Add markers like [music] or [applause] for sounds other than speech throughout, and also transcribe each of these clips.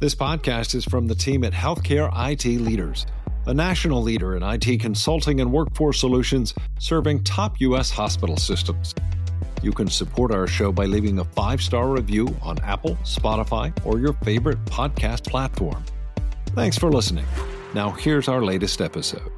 This podcast is from the team at Healthcare IT Leaders, a national leader in IT consulting and workforce solutions serving top U.S. hospital systems. You can support our show by leaving a five star review on Apple, Spotify, or your favorite podcast platform. Thanks for listening. Now, here's our latest episode.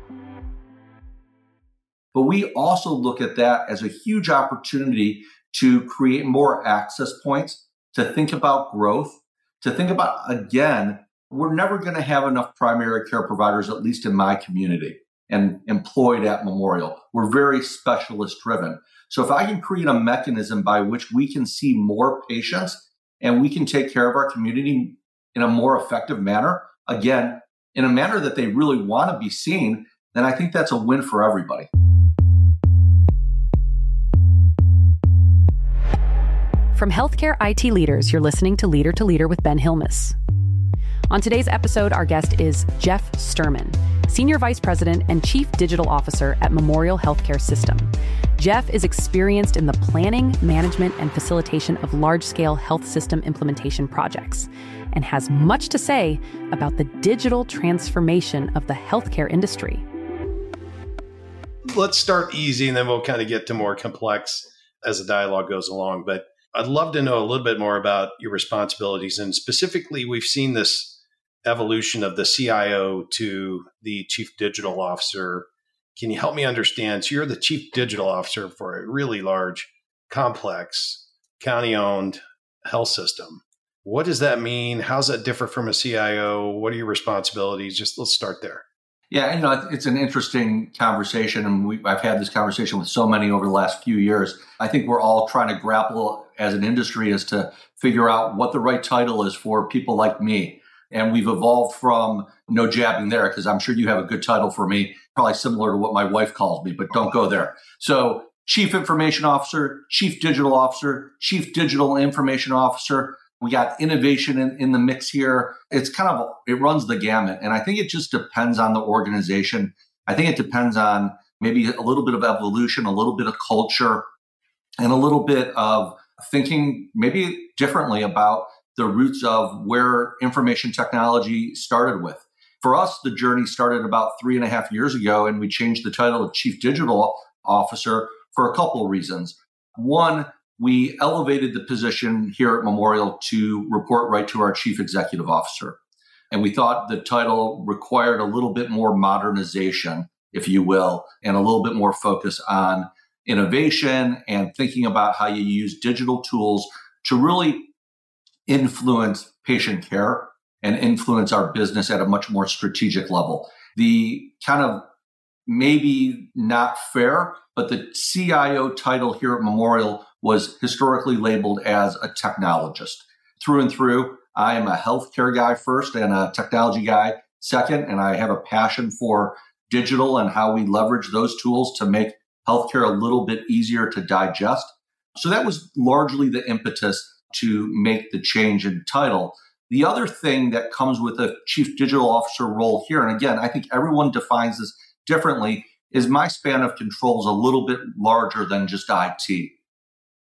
But we also look at that as a huge opportunity to create more access points, to think about growth, to think about again, we're never going to have enough primary care providers, at least in my community and employed at Memorial. We're very specialist driven. So if I can create a mechanism by which we can see more patients and we can take care of our community in a more effective manner, again, in a manner that they really want to be seen, then I think that's a win for everybody. From healthcare IT leaders, you're listening to Leader to Leader with Ben Hilmes. On today's episode, our guest is Jeff Sturman, Senior Vice President and Chief Digital Officer at Memorial Healthcare System. Jeff is experienced in the planning, management, and facilitation of large scale health system implementation projects and has much to say about the digital transformation of the healthcare industry. Let's start easy and then we'll kind of get to more complex as the dialogue goes along. But I'd love to know a little bit more about your responsibilities. And specifically, we've seen this evolution of the CIO to the chief digital officer. Can you help me understand? So, you're the chief digital officer for a really large, complex, county owned health system. What does that mean? How's that differ from a CIO? What are your responsibilities? Just let's start there. Yeah, you know, it's an interesting conversation, and we, I've had this conversation with so many over the last few years. I think we're all trying to grapple as an industry is to figure out what the right title is for people like me. And we've evolved from no jabbing there because I'm sure you have a good title for me, probably similar to what my wife calls me, but don't go there. So, Chief Information Officer, Chief Digital Officer, Chief Digital Information Officer. We got innovation in, in the mix here. It's kind of, it runs the gamut. And I think it just depends on the organization. I think it depends on maybe a little bit of evolution, a little bit of culture, and a little bit of thinking maybe differently about the roots of where information technology started with. For us, the journey started about three and a half years ago, and we changed the title of Chief Digital Officer for a couple of reasons. One, we elevated the position here at Memorial to report right to our chief executive officer. And we thought the title required a little bit more modernization, if you will, and a little bit more focus on innovation and thinking about how you use digital tools to really influence patient care and influence our business at a much more strategic level. The kind of maybe not fair, but the CIO title here at Memorial was historically labeled as a technologist. Through and through, I am a healthcare guy first and a technology guy second, and I have a passion for digital and how we leverage those tools to make healthcare a little bit easier to digest. So that was largely the impetus to make the change in title. The other thing that comes with a chief digital officer role here, and again, I think everyone defines this differently, is my span of control is a little bit larger than just IT.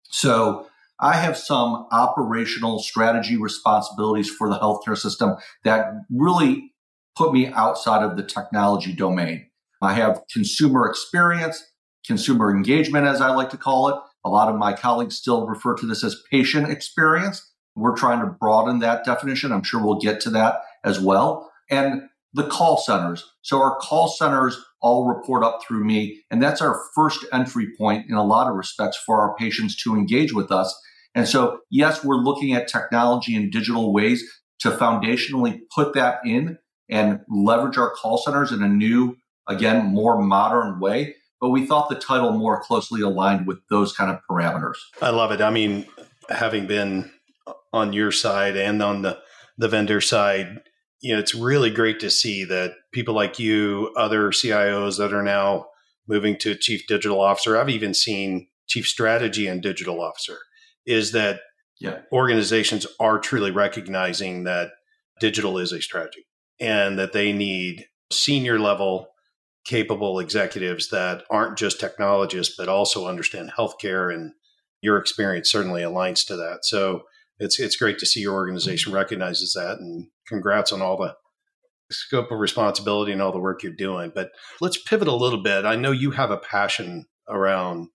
So I have some operational strategy responsibilities for the healthcare system that really put me outside of the technology domain. I have consumer experience, consumer engagement, as I like to call it. A lot of my colleagues still refer to this as patient experience. We're trying to broaden that definition. I'm sure we'll get to that as well. And the call centers. So our call centers all report up through me. And that's our first entry point in a lot of respects for our patients to engage with us. And so, yes, we're looking at technology and digital ways to foundationally put that in and leverage our call centers in a new, again, more modern way. But we thought the title more closely aligned with those kind of parameters. I love it. I mean, having been on your side and on the, the vendor side, you know, it's really great to see that people like you, other CIOs that are now moving to chief digital officer, I've even seen chief strategy and digital officer, is that yeah. organizations are truly recognizing that digital is a strategy and that they need senior level capable executives that aren't just technologists but also understand healthcare and your experience certainly aligns to that so it's it's great to see your organization mm-hmm. recognizes that and congrats on all the scope of responsibility and all the work you're doing. But let's pivot a little bit. I know you have a passion around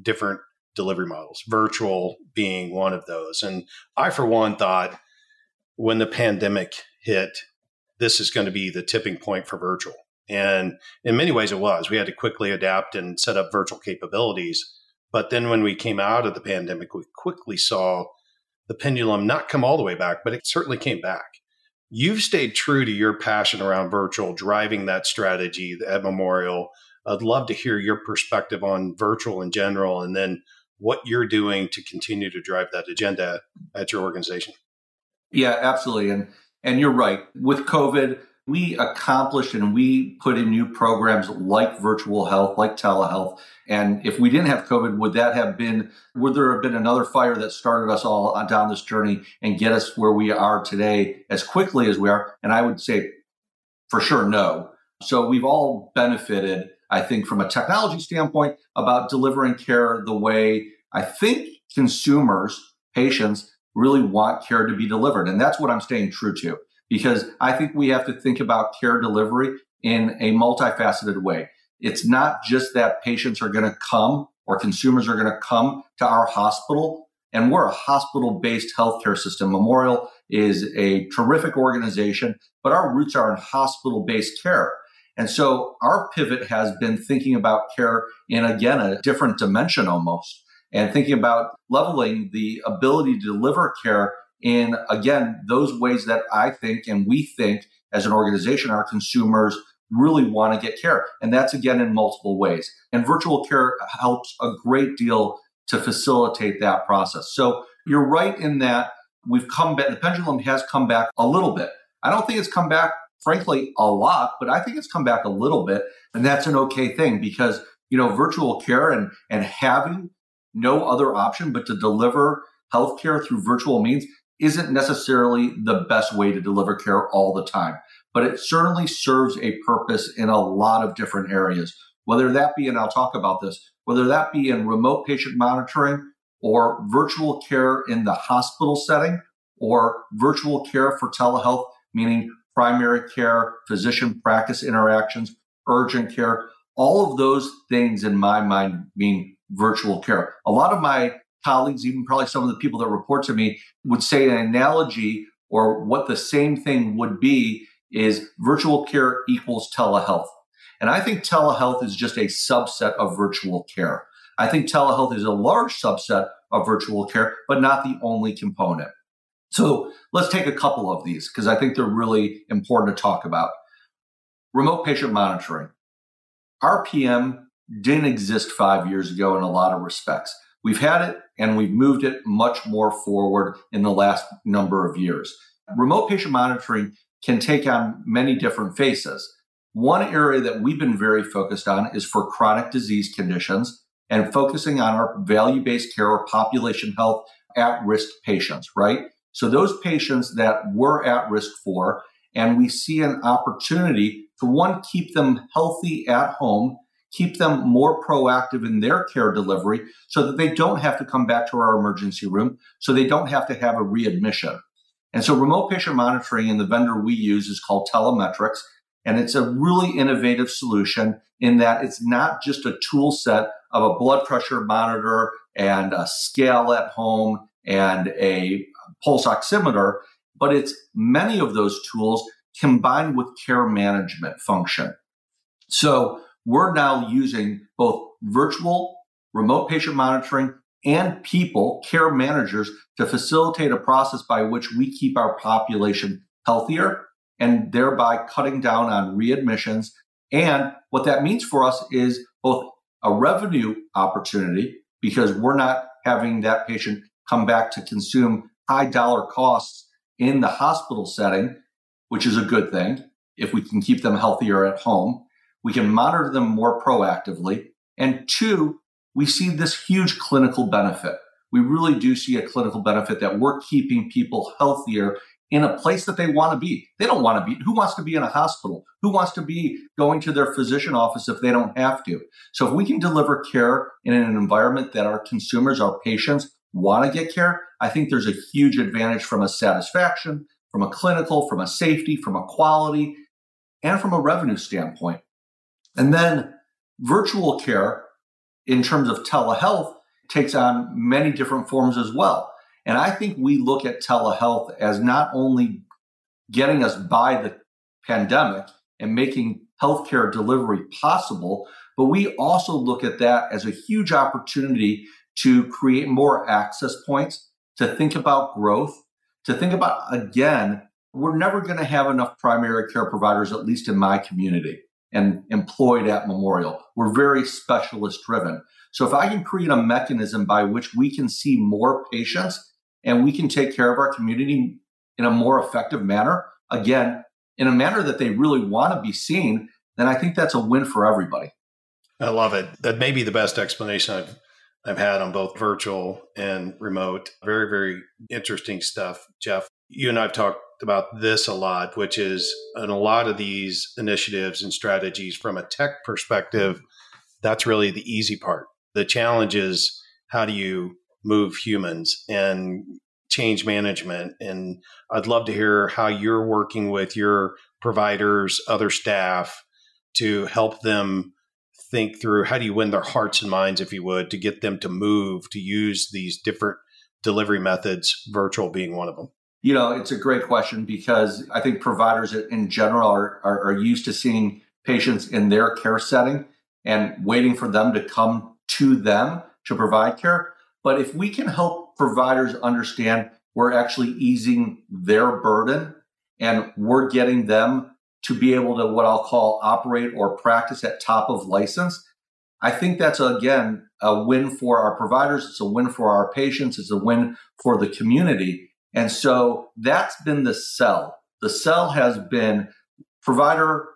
different delivery models, virtual being one of those. And I, for one, thought when the pandemic hit, this is going to be the tipping point for virtual. And in many ways, it was. We had to quickly adapt and set up virtual capabilities. But then when we came out of the pandemic, we quickly saw the pendulum not come all the way back, but it certainly came back. You've stayed true to your passion around virtual, driving that strategy at Memorial. I'd love to hear your perspective on virtual in general and then what you're doing to continue to drive that agenda at your organization. Yeah, absolutely. And and you're right. With COVID, we accomplished and we put in new programs like virtual health, like telehealth. And if we didn't have COVID, would that have been, would there have been another fire that started us all down this journey and get us where we are today as quickly as we are? And I would say for sure, no. So we've all benefited, I think, from a technology standpoint about delivering care the way I think consumers, patients, really want care to be delivered. And that's what I'm staying true to because I think we have to think about care delivery in a multifaceted way. It's not just that patients are going to come or consumers are going to come to our hospital. And we're a hospital based healthcare system. Memorial is a terrific organization, but our roots are in hospital based care. And so our pivot has been thinking about care in, again, a different dimension almost, and thinking about leveling the ability to deliver care in, again, those ways that I think and we think as an organization, our consumers really want to get care. And that's again in multiple ways. And virtual care helps a great deal to facilitate that process. So you're right in that we've come back, the pendulum has come back a little bit. I don't think it's come back, frankly, a lot, but I think it's come back a little bit. And that's an okay thing because, you know, virtual care and, and having no other option but to deliver healthcare through virtual means isn't necessarily the best way to deliver care all the time, but it certainly serves a purpose in a lot of different areas. Whether that be, and I'll talk about this, whether that be in remote patient monitoring or virtual care in the hospital setting or virtual care for telehealth, meaning primary care, physician practice interactions, urgent care, all of those things in my mind mean virtual care. A lot of my colleagues, even probably some of the people that report to me, would say an analogy or what the same thing would be is virtual care equals telehealth. And I think telehealth is just a subset of virtual care. I think telehealth is a large subset of virtual care, but not the only component. So let's take a couple of these because I think they're really important to talk about. Remote patient monitoring. RPM didn't exist five years ago in a lot of respects. We've had it and we've moved it much more forward in the last number of years. Remote patient monitoring can take on many different faces. One area that we've been very focused on is for chronic disease conditions and focusing on our value based care or population health at risk patients, right? So those patients that we're at risk for, and we see an opportunity to one, keep them healthy at home keep them more proactive in their care delivery so that they don't have to come back to our emergency room, so they don't have to have a readmission. And so remote patient monitoring and the vendor we use is called Telemetrics. And it's a really innovative solution in that it's not just a tool set of a blood pressure monitor and a scale at home and a pulse oximeter, but it's many of those tools combined with care management function. So we're now using both virtual remote patient monitoring and people, care managers, to facilitate a process by which we keep our population healthier and thereby cutting down on readmissions. And what that means for us is both a revenue opportunity because we're not having that patient come back to consume high dollar costs in the hospital setting, which is a good thing if we can keep them healthier at home. We can monitor them more proactively. And two, we see this huge clinical benefit. We really do see a clinical benefit that we're keeping people healthier in a place that they want to be. They don't want to be. Who wants to be in a hospital? Who wants to be going to their physician office if they don't have to? So if we can deliver care in an environment that our consumers, our patients want to get care, I think there's a huge advantage from a satisfaction, from a clinical, from a safety, from a quality, and from a revenue standpoint. And then virtual care, in terms of telehealth, takes on many different forms as well. And I think we look at telehealth as not only getting us by the pandemic and making healthcare delivery possible, but we also look at that as a huge opportunity to create more access points, to think about growth, to think about, again, we're never going to have enough primary care providers, at least in my community and employed at Memorial. We're very specialist driven. So if I can create a mechanism by which we can see more patients and we can take care of our community in a more effective manner, again, in a manner that they really want to be seen, then I think that's a win for everybody. I love it. That may be the best explanation I've I've had on both virtual and remote. Very, very interesting stuff, Jeff. You and I've talked about this a lot, which is in a lot of these initiatives and strategies from a tech perspective, that's really the easy part. The challenge is how do you move humans and change management? And I'd love to hear how you're working with your providers, other staff to help them think through how do you win their hearts and minds, if you would, to get them to move to use these different delivery methods, virtual being one of them? You know, it's a great question because I think providers in general are, are, are used to seeing patients in their care setting and waiting for them to come to them to provide care. But if we can help providers understand we're actually easing their burden and we're getting them to be able to what I'll call operate or practice at top of license, I think that's again a win for our providers. It's a win for our patients. It's a win for the community and so that's been the sell. The sell has been provider,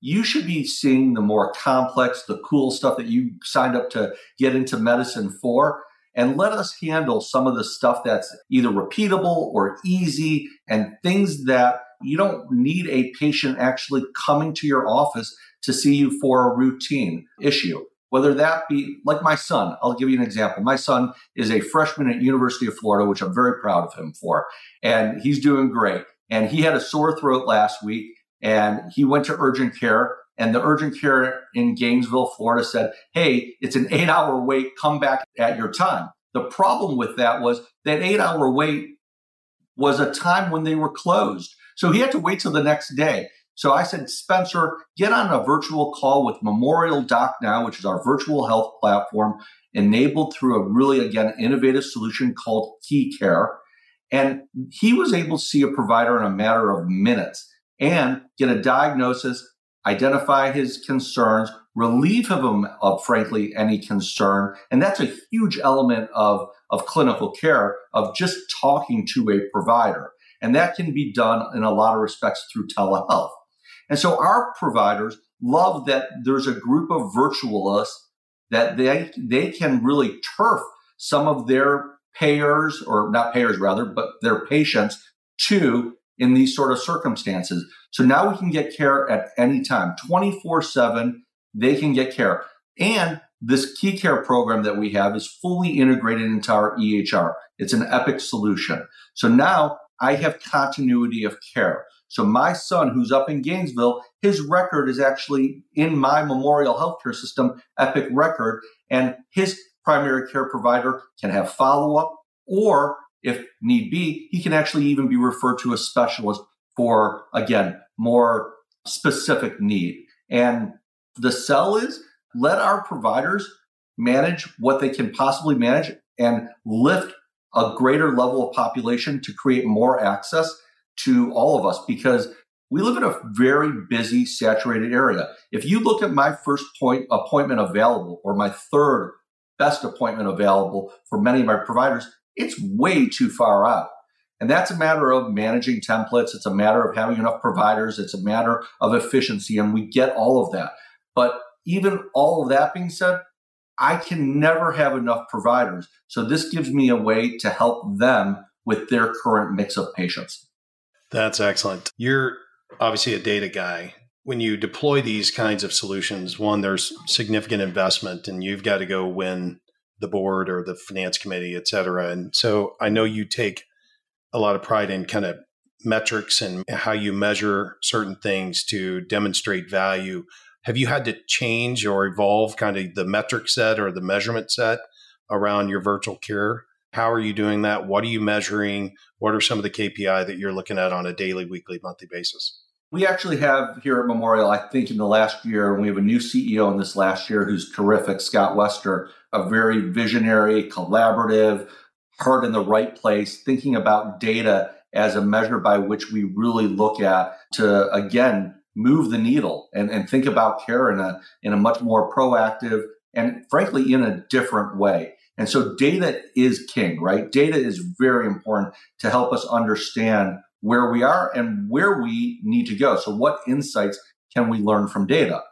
you should be seeing the more complex, the cool stuff that you signed up to get into medicine for. And let us handle some of the stuff that's either repeatable or easy and things that you don't need a patient actually coming to your office to see you for a routine issue whether that be like my son i'll give you an example. My son is a freshman at university of florida which i'm very proud of him for and he's doing great. And he had a sore throat last week and he went to urgent care and the urgent care in gainesville florida said hey it's an eight hour wait. Come back at your time. The problem with that was that eight hour wait was a time when they were closed. So he had to wait till the next day so I said, Spencer, get on a virtual call with Memorial Doc Now, which is our virtual health platform enabled through a really, again, innovative solution called KeyCare. And he was able to see a provider in a matter of minutes and get a diagnosis, identify his concerns, relieve him of, frankly, any concern. And that's a huge element of, of clinical care, of just talking to a provider. And that can be done in a lot of respects through telehealth. And so our providers love that there's a group of virtualists that they they can really turf some of their payers or not payers rather, but their patients to in these sort of circumstances. So now we can get care at any time, 24/7, they can get care. And this KeyCare program that we have is fully integrated into our EHR. It's an epic solution. So now I have continuity of care. So my son, who's up in Gainesville, his record is actually in my Memorial Healthcare System Epic record, and his primary care provider can have follow up, or if need be, he can actually even be referred to a specialist for again more specific need. And the sell is let our providers manage what they can possibly manage and lift a greater level of population to create more access to all of us because we live in a very busy, saturated area. If you look at my first point appointment available or my third best appointment available for many of my providers, it's way too far out. And that's a matter of managing templates. It's a matter of having enough providers. It's a matter of efficiency. And we get all of that. But even all of that being said, I can never have enough providers. So this gives me a way to help them with their current mix of patients. That's excellent. You're obviously a data guy. When you deploy these kinds of solutions, one, there's significant investment and you've got to go win the board or the finance committee, et cetera. And so I know you take a lot of pride in kind of metrics and how you measure certain things to demonstrate value. Have you had to change or evolve kind of the metric set or the measurement set around your virtual care? How are you doing that? What are you measuring? What are some of the KPI that you're looking at on a daily, weekly, monthly basis? We actually have here at Memorial, I think in the last year, we have a new CEO in this last year who's terrific, Scott Wester, a very visionary, collaborative, heart in the right place, thinking about data as a measure by which we really look at to, again, move the needle and, and think about care in a, in a much more proactive and frankly in a different way. And so data is king, right? Data is very important to help us understand where we are and where we need to go. So, what insights can we learn from data?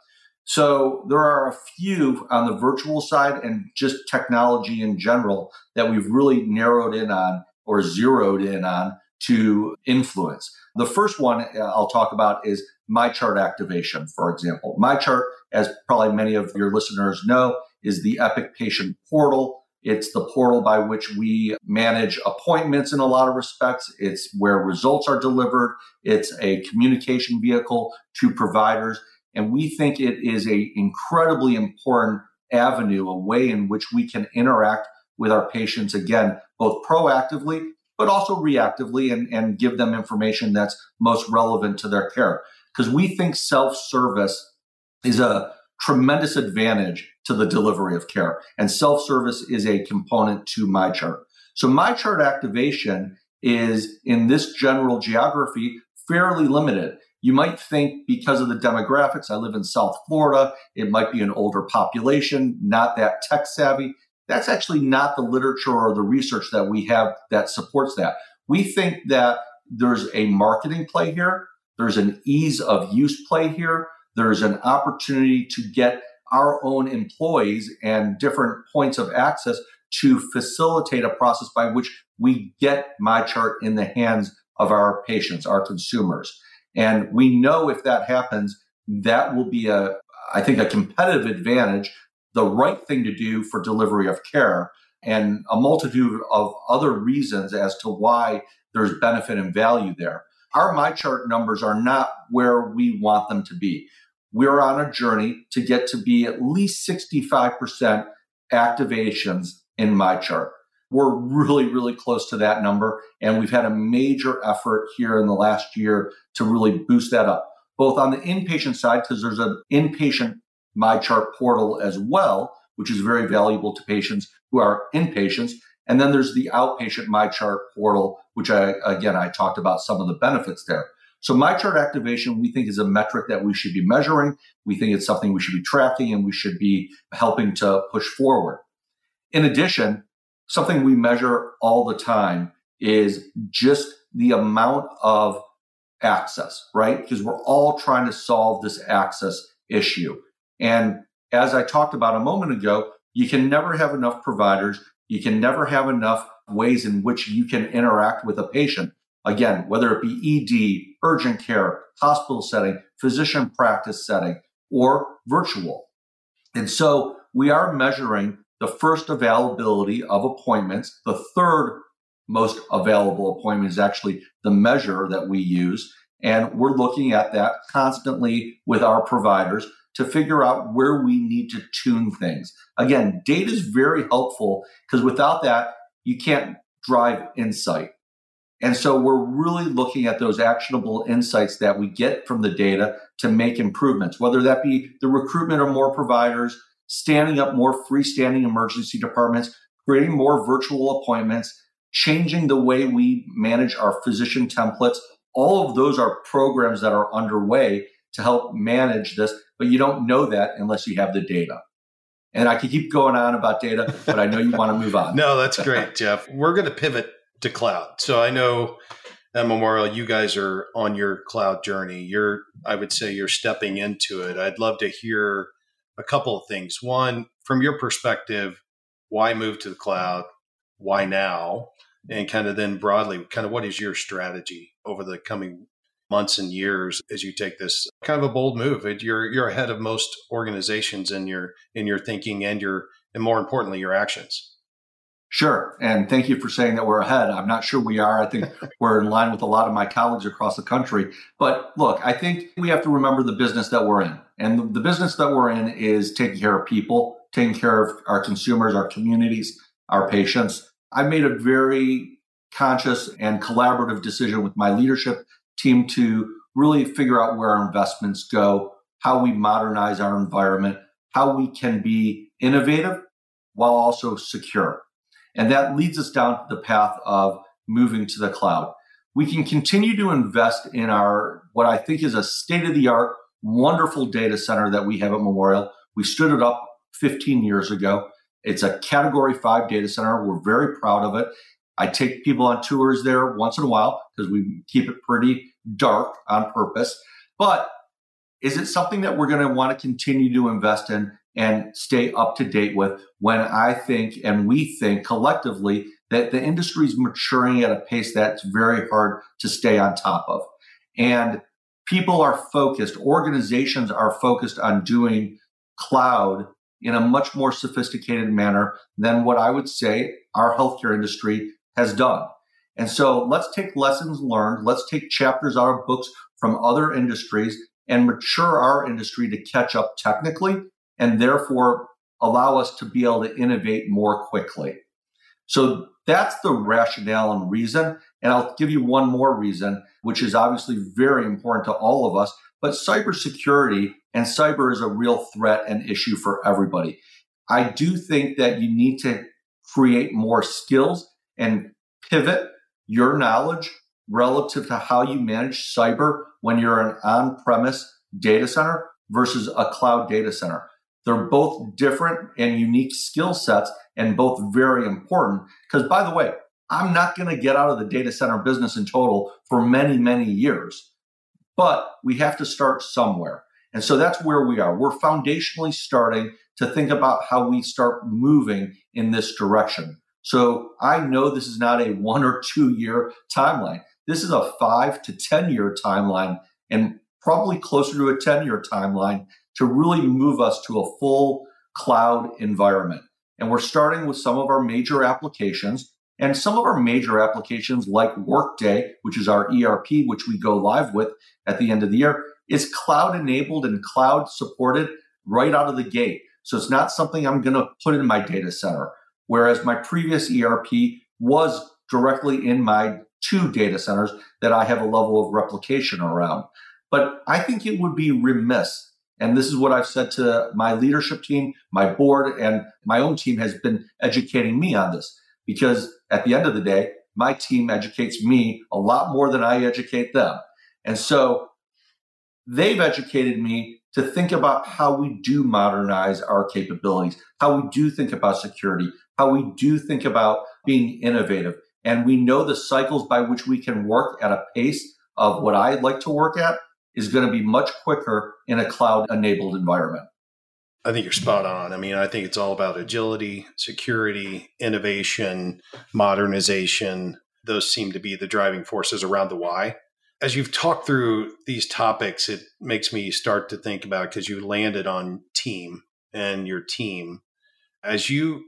So, there are a few on the virtual side and just technology in general that we've really narrowed in on or zeroed in on to influence. The first one uh, I'll talk about is MyChart activation, for example. MyChart, as probably many of your listeners know, is the Epic patient portal it's the portal by which we manage appointments in a lot of respects. It's where results are delivered. It's a communication vehicle to providers. And we think it is a incredibly important avenue, a way in which we can interact with our patients again, both proactively, but also reactively and, and give them information that's most relevant to their care. Because we think self-service is a tremendous advantage to the delivery of care. And self service is a component to MyChart. So MyChart activation is in this general geography fairly limited. You might think because of the demographics, I live in South Florida, it might be an older population, not that tech savvy. That's actually not the literature or the research that we have that supports that. We think that there's a marketing play here, there's an ease of use play here, there's an opportunity to get our own employees and different points of access to facilitate a process by which we get MyChart in the hands of our patients, our consumers. And we know if that happens, that will be a, I think, a competitive advantage, the right thing to do for delivery of care, and a multitude of other reasons as to why there's benefit and value there. Our MyChart numbers are not where we want them to be we're on a journey to get to be at least 65% activations in MyChart. We're really, really close to that number. And we've had a major effort here in the last year to really boost that up, both on the inpatient side, because there's an inpatient MyChart portal as well, which is very valuable to patients who are inpatients. And then there's the outpatient MyChart portal, which I, again, I talked about some of the benefits there. So MyChart activation, we think is a metric that we should be measuring. We think it's something we should be tracking and we should be helping to push forward. In addition, something we measure all the time is just the amount of access, right? Because we're all trying to solve this access issue. And as I talked about a moment ago, you can never have enough providers. You can never have enough ways in which you can interact with a patient. Again, whether it be ED, urgent care, hospital setting, physician practice setting, or virtual. And so we are measuring the first availability of appointments. The third most available appointment is actually the measure that we use. And we're looking at that constantly with our providers to figure out where we need to tune things. Again, data is very helpful because without that, you can't drive insight. And so we're really looking at those actionable insights that we get from the data to make improvements, whether that be the recruitment of more providers, standing up more freestanding emergency departments, creating more virtual appointments, changing the way we manage our physician templates. All of those are programs that are underway to help manage this, but you don't know that unless you have the data. And I could keep going on about data, but I know you want to move on. [laughs] no, that's great, [laughs] Jeff. We're going to pivot to cloud. So I know at Memorial, you guys are on your cloud journey. You're, I would say, you're stepping into it. I'd love to hear a couple of things. One, from your perspective, why move to the cloud? Why now? And kind of then broadly, kind of what is your strategy over the coming months and years as you take this kind of a bold move? You're you're ahead of most organizations in your in your thinking and your and more importantly your actions. Sure. And thank you for saying that we're ahead. I'm not sure we are. I think [laughs] we're in line with a lot of my colleagues across the country. But look, I think we have to remember the business that we're in. And the business that we're in is taking care of people, taking care of our consumers, our communities, our patients. I made a very conscious and collaborative decision with my leadership team to really figure out where our investments go, how we modernize our environment, how we can be innovative while also secure. And that leads us down the path of moving to the cloud. We can continue to invest in our, what I think is a state of the art, wonderful data center that we have at Memorial. We stood it up 15 years ago. It's a category five data center. We're very proud of it. I take people on tours there once in a while because we keep it pretty dark on purpose. But is it something that we're going to want to continue to invest in? and stay up to date with when I think and we think collectively that the industry is maturing at a pace that's very hard to stay on top of. And people are focused, organizations are focused on doing cloud in a much more sophisticated manner than what I would say our healthcare industry has done. And so let's take lessons learned, let's take chapters out of books from other industries and mature our industry to catch up technically and therefore allow us to be able to innovate more quickly. So that's the rationale and reason. And I'll give you one more reason, which is obviously very important to all of us. But cybersecurity and cyber is a real threat and issue for everybody. I do think that you need to create more skills and pivot your knowledge relative to how you manage cyber when you're an on premise data center versus a cloud data center. They're both different and unique skill sets and both very important. Because, by the way, I'm not going to get out of the data center business in total for many, many years, but we have to start somewhere. And so that's where we are. We're foundationally starting to think about how we start moving in this direction. So I know this is not a one or two year timeline. This is a five to 10 year timeline and probably closer to a 10 year timeline to really move us to a full cloud environment. And we're starting with some of our major applications. And some of our major applications, like Workday, which is our ERP, which we go live with at the end of the year, is cloud enabled and cloud supported right out of the gate. So it's not something I'm going to put in my data center. Whereas my previous ERP was directly in my two data centers that I have a level of replication around. But I think it would be remiss and this is what I've said to my leadership team, my board, and my own team has been educating me on this because at the end of the day, my team educates me a lot more than I educate them. And so they've educated me to think about how we do modernize our capabilities, how we do think about security, how we do think about being innovative. And we know the cycles by which we can work at a pace of what I like to work at is going to be much quicker in a cloud enabled environment. I think you're spot on. I mean, I think it's all about agility, security, innovation, modernization. Those seem to be the driving forces around the why. As you've talked through these topics, it makes me start to think about because you landed on team and your team. As you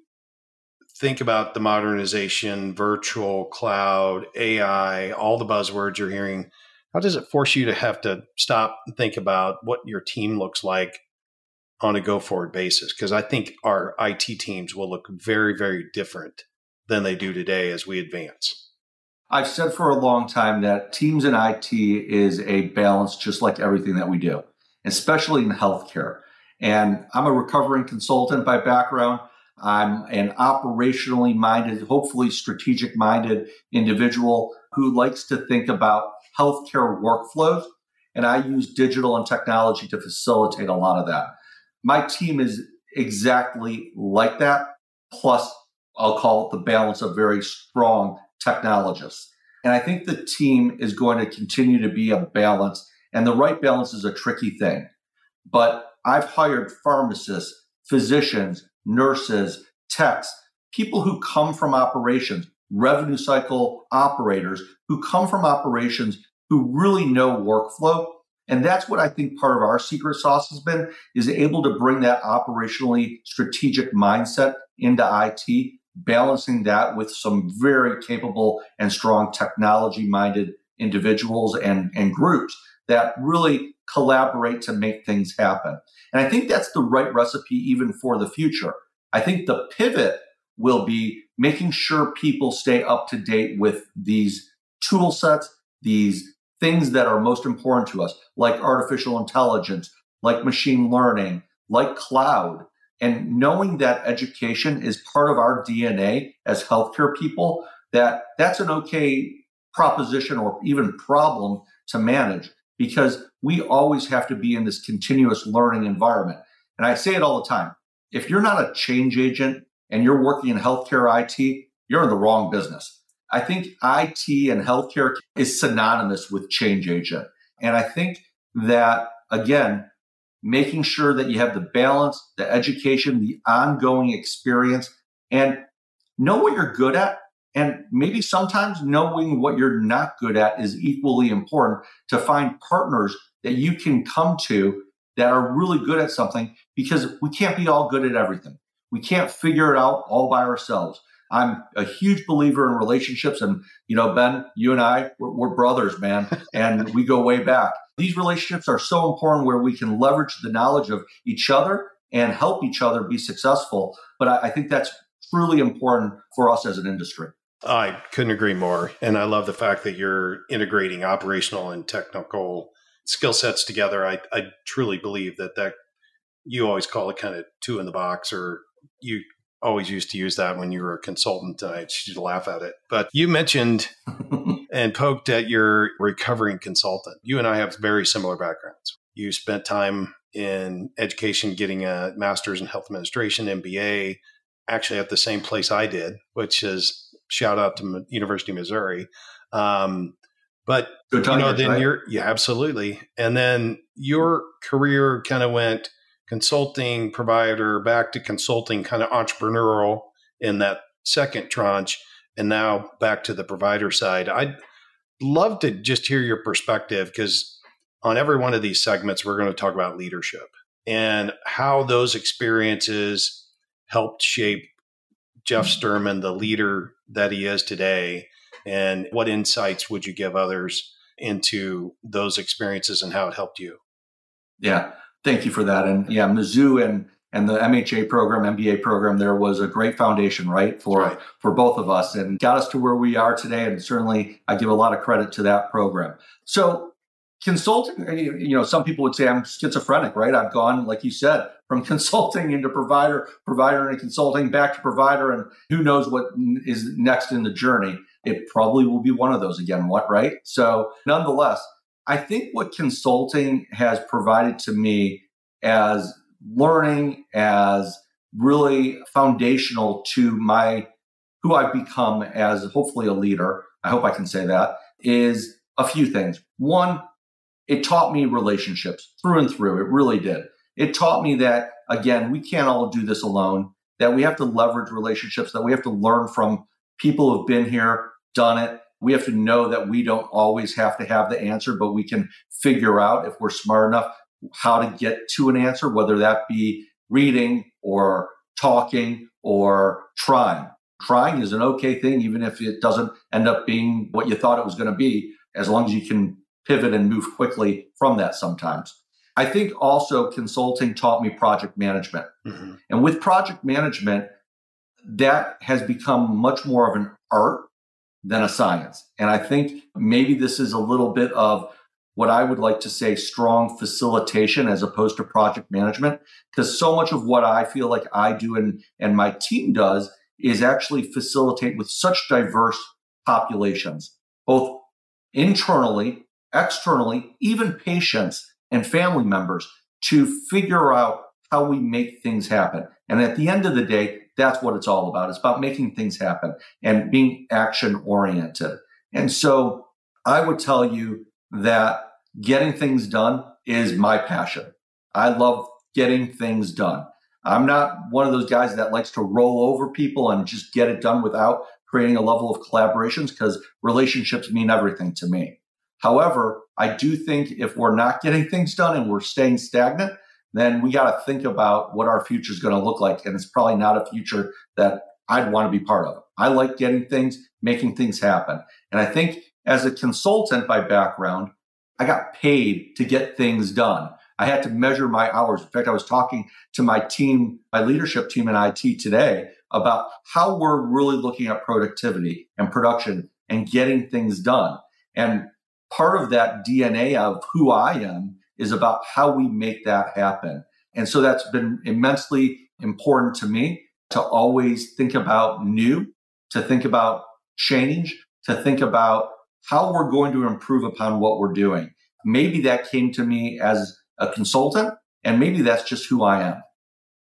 think about the modernization, virtual, cloud, AI, all the buzzwords you're hearing, how does it force you to have to stop and think about what your team looks like on a go forward basis? Because I think our IT teams will look very, very different than they do today as we advance. I've said for a long time that teams in IT is a balance, just like everything that we do, especially in healthcare. And I'm a recovering consultant by background. I'm an operationally minded, hopefully strategic minded individual who likes to think about healthcare workflows. And I use digital and technology to facilitate a lot of that. My team is exactly like that. Plus, I'll call it the balance of very strong technologists. And I think the team is going to continue to be a balance. And the right balance is a tricky thing. But I've hired pharmacists, physicians, nurses, techs, people who come from operations, revenue cycle operators who come from operations who really know workflow. And that's what I think part of our secret sauce has been is able to bring that operationally strategic mindset into IT balancing that with some very capable and strong technology minded individuals and, and groups that really collaborate to make things happen. And I think that's the right recipe even for the future. I think the pivot will be making sure people stay up to date with these tool sets, these things that are most important to us, like artificial intelligence, like machine learning, like cloud. And knowing that education is part of our DNA as healthcare people, that that's an okay proposition or even problem to manage because we always have to be in this continuous learning environment. And I say it all the time. If you're not a change agent and you're working in healthcare IT, you're in the wrong business. I think IT and healthcare is synonymous with change agent. And I think that, again, making sure that you have the balance, the education, the ongoing experience, and know what you're good at. And maybe sometimes knowing what you're not good at is equally important to find partners that you can come to that are really good at something because we can't be all good at everything. We can't figure it out all by ourselves. I'm a huge believer in relationships. And, you know, Ben, you and I, we're, we're brothers, man, [laughs] and we go way back. These relationships are so important where we can leverage the knowledge of each other and help each other be successful. But I, I think that's truly important for us as an industry. I couldn't agree more. And I love the fact that you're integrating operational and technical skill sets together. I, I truly believe that that you always call it kind of two in the box or you always used to use that when you were a consultant. I used to laugh at it. But you mentioned [laughs] and poked at your recovering consultant. You and I have very similar backgrounds. You spent time in education getting a master's in health administration, MBA, actually at the same place I did, which is shout out to University of Missouri. Um, but you know, then right? you're yeah, absolutely. And then your career kind of went consulting provider back to consulting kind of entrepreneurial in that second tranche and now back to the provider side. I'd love to just hear your perspective because on every one of these segments we're going to talk about leadership and how those experiences helped shape jeff mm-hmm. sturman the leader that he is today and what insights would you give others into those experiences and how it helped you? Yeah Thank you for that. And yeah, Mizzou and and the MHA program, MBA program, there was a great foundation, right, for right. for both of us, and got us to where we are today. And certainly, I give a lot of credit to that program. So, consulting, you know, some people would say I'm schizophrenic, right? I've gone, like you said, from [laughs] consulting into provider, provider into consulting, back to provider, and who knows what is next in the journey. It probably will be one of those again. What, right? So, nonetheless, I think what consulting has provided to me as learning, as really foundational to my who I've become as hopefully a leader, I hope I can say that, is a few things. One, it taught me relationships through and through. It really did. It taught me that, again, we can't all do this alone, that we have to leverage relationships, that we have to learn from people who've been here, done it, we have to know that we don't always have to have the answer, but we can figure out if we're smart enough how to get to an answer, whether that be reading or talking or trying. Trying is an okay thing, even if it doesn't end up being what you thought it was going to be, as long as you can pivot and move quickly from that sometimes. I think also consulting taught me project management. Mm-hmm. And with project management, that has become much more of an art than a science. And I think maybe this is a little bit of what I would like to say strong facilitation as opposed to project management. Because so much of what I feel like I do and, and my team does is actually facilitate with such diverse populations, both internally, externally, even patients and family members to figure out how we make things happen. And at the end of the day, that's what it's all about. It's about making things happen and being action oriented. And so I would tell you that getting things done is my passion. I love getting things done. I'm not one of those guys that likes to roll over people and just get it done without creating a level of collaborations because relationships mean everything to me. However, I do think if we're not getting things done and we're staying stagnant, then we got to think about what our future is going to look like. And it's probably not a future that I'd want to be part of. I like getting things, making things happen. And I think as a consultant by background, I got paid to get things done. I had to measure my hours. In fact, I was talking to my team, my leadership team in IT today about how we're really looking at productivity and production and getting things done. And part of that DNA of who I am is about how we make that happen. And so that's been immensely important to me to always think about new, to think about change, to think about how we're going to improve upon what we're doing. Maybe that came to me as a consultant, and maybe that's just who I am.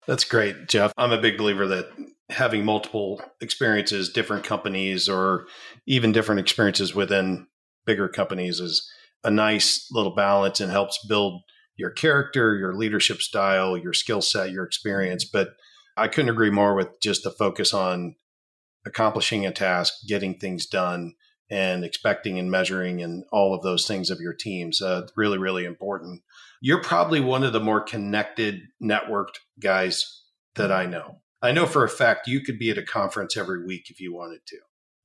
That's great, Jeff. I'm a big believer that having multiple experiences, different companies, or even different experiences within bigger companies is a nice little balance and helps build your character, your leadership style, your skill set, your experience. But I couldn't agree more with just the focus on accomplishing a task, getting things done, and expecting and measuring and all of those things of your teams. Uh, really, really important. You're probably one of the more connected, networked guys that I know. I know for a fact you could be at a conference every week if you wanted to.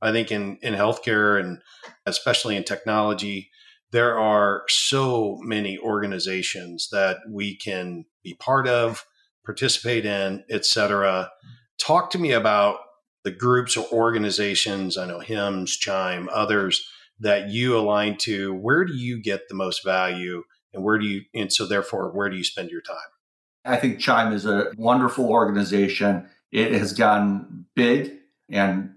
I think in, in healthcare and especially in technology, there are so many organizations that we can be part of, participate in, etc. Talk to me about the groups or organizations, I know HIMSS, Chime, others that you align to. Where do you get the most value and where do you and so therefore where do you spend your time? I think Chime is a wonderful organization. It has gotten big and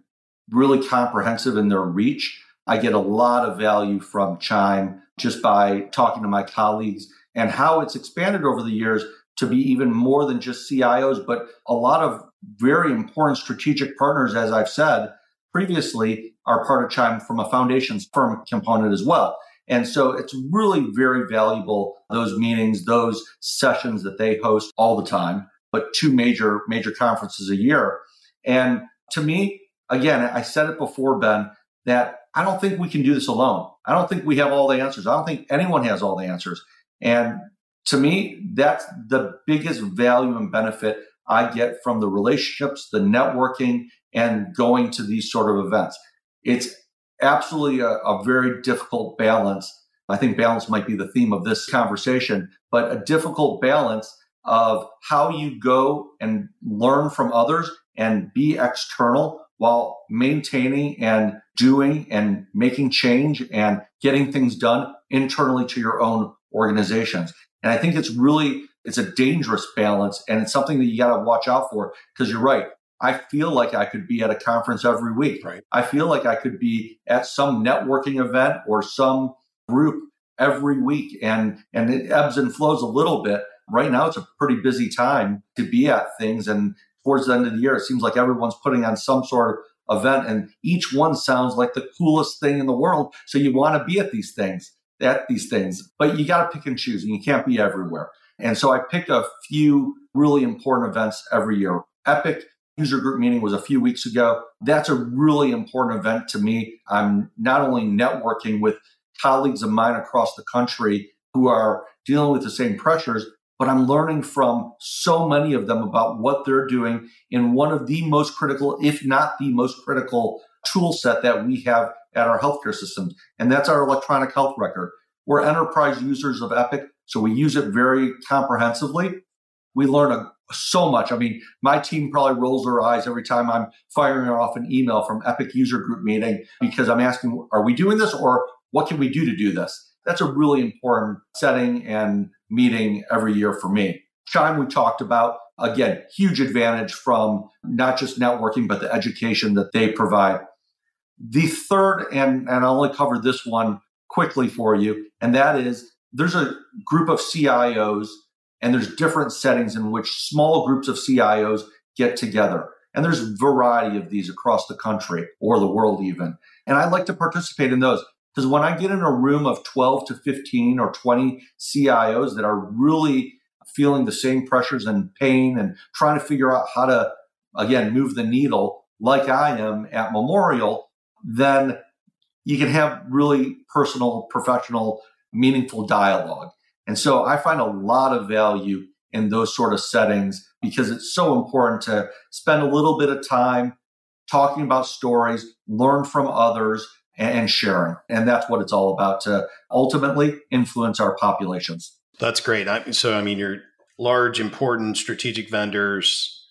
really comprehensive in their reach. I get a lot of value from Chime just by talking to my colleagues and how it's expanded over the years to be even more than just CIOs, but a lot of very important strategic partners, as I've said previously, are part of Chime from a foundations firm component as well. And so it's really very valuable, those meetings, those sessions that they host all the time, but two major, major conferences a year. And to me, again, I said it before, Ben, that I don't think we can do this alone. I don't think we have all the answers. I don't think anyone has all the answers. And to me, that's the biggest value and benefit I get from the relationships, the networking, and going to these sort of events. It's absolutely a, a very difficult balance. I think balance might be the theme of this conversation, but a difficult balance of how you go and learn from others and be external while maintaining and doing and making change and getting things done internally to your own organizations. And I think it's really it's a dangerous balance and it's something that you got to watch out for because you're right. I feel like I could be at a conference every week. Right. I feel like I could be at some networking event or some group every week and and it ebbs and flows a little bit. Right now it's a pretty busy time to be at things and towards the end of the year, it seems like everyone's putting on some sort of event, and each one sounds like the coolest thing in the world. So you want to be at these things, at these things, but you got to pick and choose, and you can't be everywhere. And so I pick a few really important events every year. Epic user group meeting was a few weeks ago. That's a really important event to me. I'm not only networking with colleagues of mine across the country who are dealing with the same pressures, but I'm learning from so many of them about what they're doing in one of the most critical, if not the most critical tool set that we have at our healthcare systems. And that's our electronic health record. We're enterprise users of Epic, so we use it very comprehensively. We learn a, so much. I mean, my team probably rolls their eyes every time I'm firing off an email from Epic user group meeting because I'm asking, are we doing this or what can we do to do this? That's a really important setting and meeting every year for me. Chime, we talked about. Again, huge advantage from not just networking, but the education that they provide. The third, and, and I'll only cover this one quickly for you, and that is there's a group of CIOs, and there's different settings in which small groups of CIOs get together. And there's variety of these across the country or the world, even. And I like to participate in those. Because when I get in a room of 12 to 15 or 20 CIOs that are really feeling the same pressures and pain and trying to figure out how to, again, move the needle like I am at Memorial, then you can have really personal, professional, meaningful dialogue. And so I find a lot of value in those sort of settings because it's so important to spend a little bit of time talking about stories, learn from others, and sharing. And that's what it's all about to ultimately influence our populations. That's great. I, so, I mean, you're large, important strategic vendors,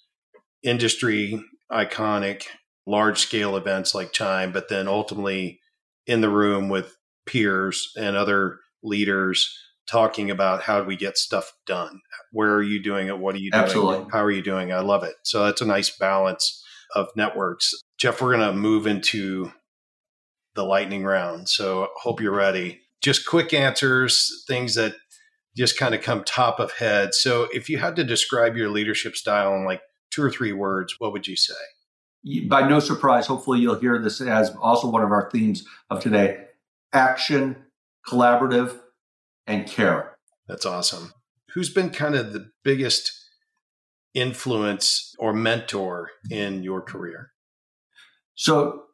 industry iconic, large scale events like Chime, but then ultimately in the room with peers and other leaders talking about how do we get stuff done? Where are you doing it? What are you doing? Absolutely. How are you doing? I love it. So that's a nice balance of networks. Jeff, we're going to move into the lightning round. So hope you're ready. Just quick answers, things that just kind of come top of head. So if you had to describe your leadership style in like two or three words, what would you say? By no surprise, hopefully you'll hear this as also one of our themes of today action, collaborative, and care. That's awesome. Who's been kind of the biggest influence or mentor in your career? So,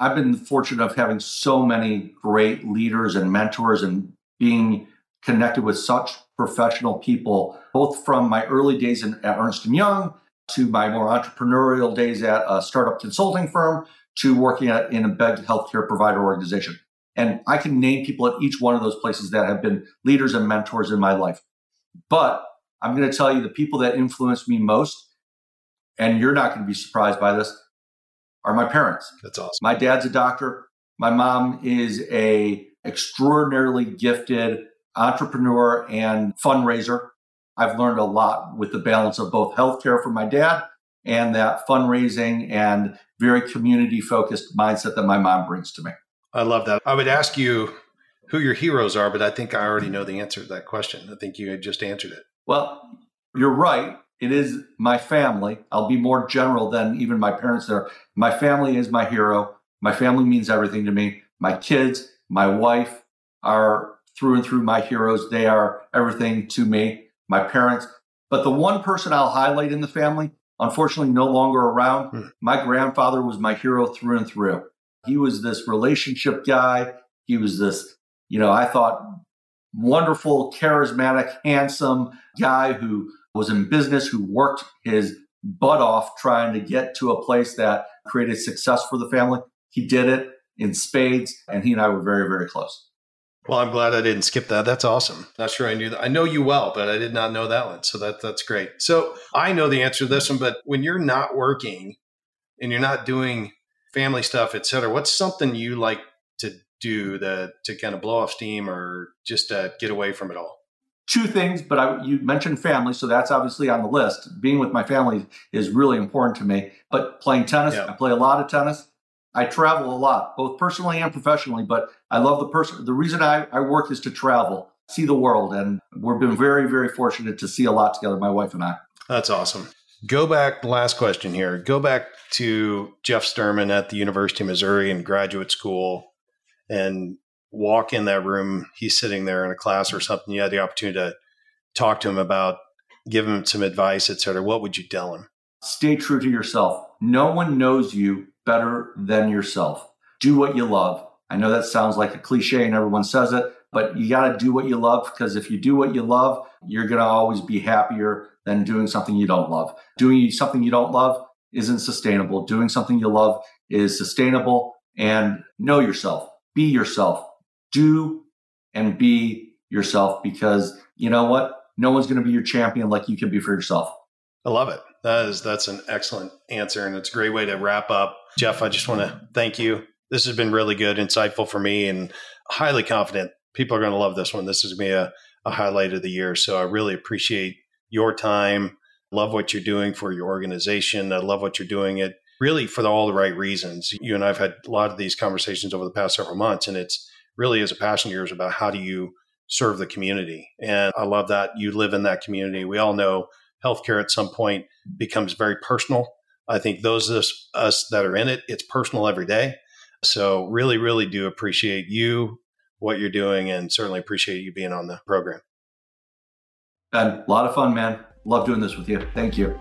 I've been fortunate of having so many great leaders and mentors and being connected with such professional people, both from my early days in, at Ernst & Young to my more entrepreneurial days at a startup consulting firm to working at, in a big healthcare provider organization. And I can name people at each one of those places that have been leaders and mentors in my life. But I'm going to tell you the people that influenced me most, and you're not going to be surprised by this, are my parents. That's awesome. My dad's a doctor. My mom is a extraordinarily gifted entrepreneur and fundraiser. I've learned a lot with the balance of both healthcare from my dad and that fundraising and very community focused mindset that my mom brings to me. I love that. I would ask you who your heroes are, but I think I already know the answer to that question. I think you had just answered it. Well, you're right. It is my family. I'll be more general than even my parents there. My family is my hero. My family means everything to me. My kids, my wife are through and through my heroes. They are everything to me, my parents. But the one person I'll highlight in the family, unfortunately, no longer around. Hmm. My grandfather was my hero through and through. He was this relationship guy. He was this, you know, I thought wonderful, charismatic, handsome guy who was in business, who worked his butt off trying to get to a place that created success for the family. He did it in spades, and he and I were very, very close. Well, I'm glad I didn't skip that. That's awesome. Not sure I knew that. I know you well, but I did not know that one. So that that's great. So I know the answer to this one, but when you're not working and you're not doing family stuff, et cetera, what's something you like do to to kind of blow off steam or just to get away from it all? Two things, but I, you mentioned family, so that's obviously on the list. Being with my family is really important to me. But playing tennis, yeah. I play a lot of tennis. I travel a lot, both personally and professionally, but I love the person. The reason I, I work is to travel, see the world. And we've been very, very fortunate to see a lot together, my wife and I. That's awesome. Go back, last question here. Go back to Jeff Sturman at the University of Missouri in graduate school and walk in that room. He's sitting there in a class or mm-hmm. something. You had the opportunity to talk to him about, give him some advice, et cetera. What would you tell him? Stay true to yourself. No one knows you better than yourself. Do what you love. I know that sounds like a cliche and everyone says it, but you got to do what you love because if you do what you love, you're going to always be happier than doing something you don't love. Doing something you don't love isn't sustainable. Doing something you love is sustainable and know yourself. Be yourself. Do and be yourself because you know what? No one's going to be your champion like you can be for yourself. I love it. That is that's an excellent answer and it's a great way to wrap up. Jeff, I just want to thank you. This has been really good, insightful for me and highly confident people are going to love this one. This is going to be a, a highlight of the year. So I really appreciate your time. Love what you're doing for your organization. I love what you're doing it really for all the right reasons. You and I've had a lot of these conversations over the past several months, and it's really as a passion of yours about how do you serve the community. And I love that you live in that community. We all know healthcare at some point becomes very personal. I think those of us that are in it, it's personal every day. So really, really do appreciate you, what you're doing, and certainly appreciate you being on the program. Ben, a lot of fun, man. Love doing this with you. Thank you.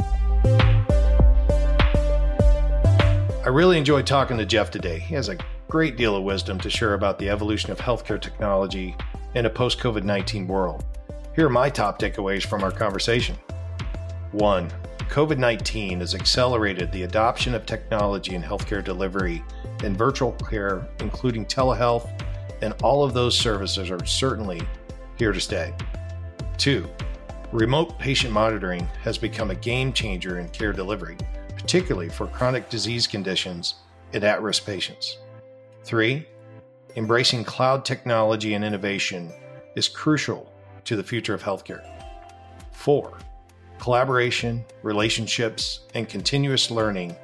I really enjoyed talking to Jeff today. He has a great deal of wisdom to share about the evolution of healthcare technology in a post COVID 19 world. Here are my top takeaways from our conversation. One, COVID 19 has accelerated the adoption of technology in healthcare delivery and virtual care, including telehealth, and all of those services are certainly here to stay. Two, remote patient monitoring has become a game changer in care delivery, particularly for chronic disease conditions and at risk patients. Three, embracing cloud technology and innovation is crucial to the future of healthcare. Four, collaboration, relationships, and continuous learning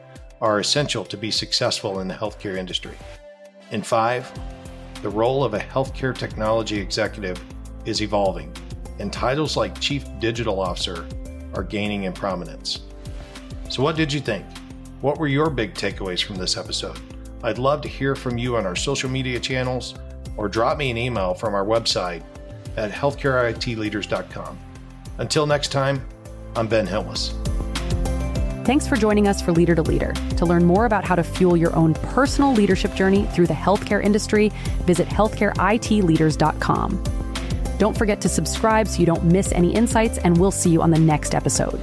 are essential to be successful in the healthcare industry. And five, the role of a healthcare technology executive is evolving, and titles like Chief Digital Officer are gaining in prominence. So, what did you think? What were your big takeaways from this episode? I'd love to hear from you on our social media channels or drop me an email from our website at healthcareitleaders.com. Until next time, I'm Ben Hilmes. Thanks for joining us for Leader to Leader. To learn more about how to fuel your own personal leadership journey through the healthcare industry, visit healthcareitleaders.com. Don't forget to subscribe so you don't miss any insights, and we'll see you on the next episode.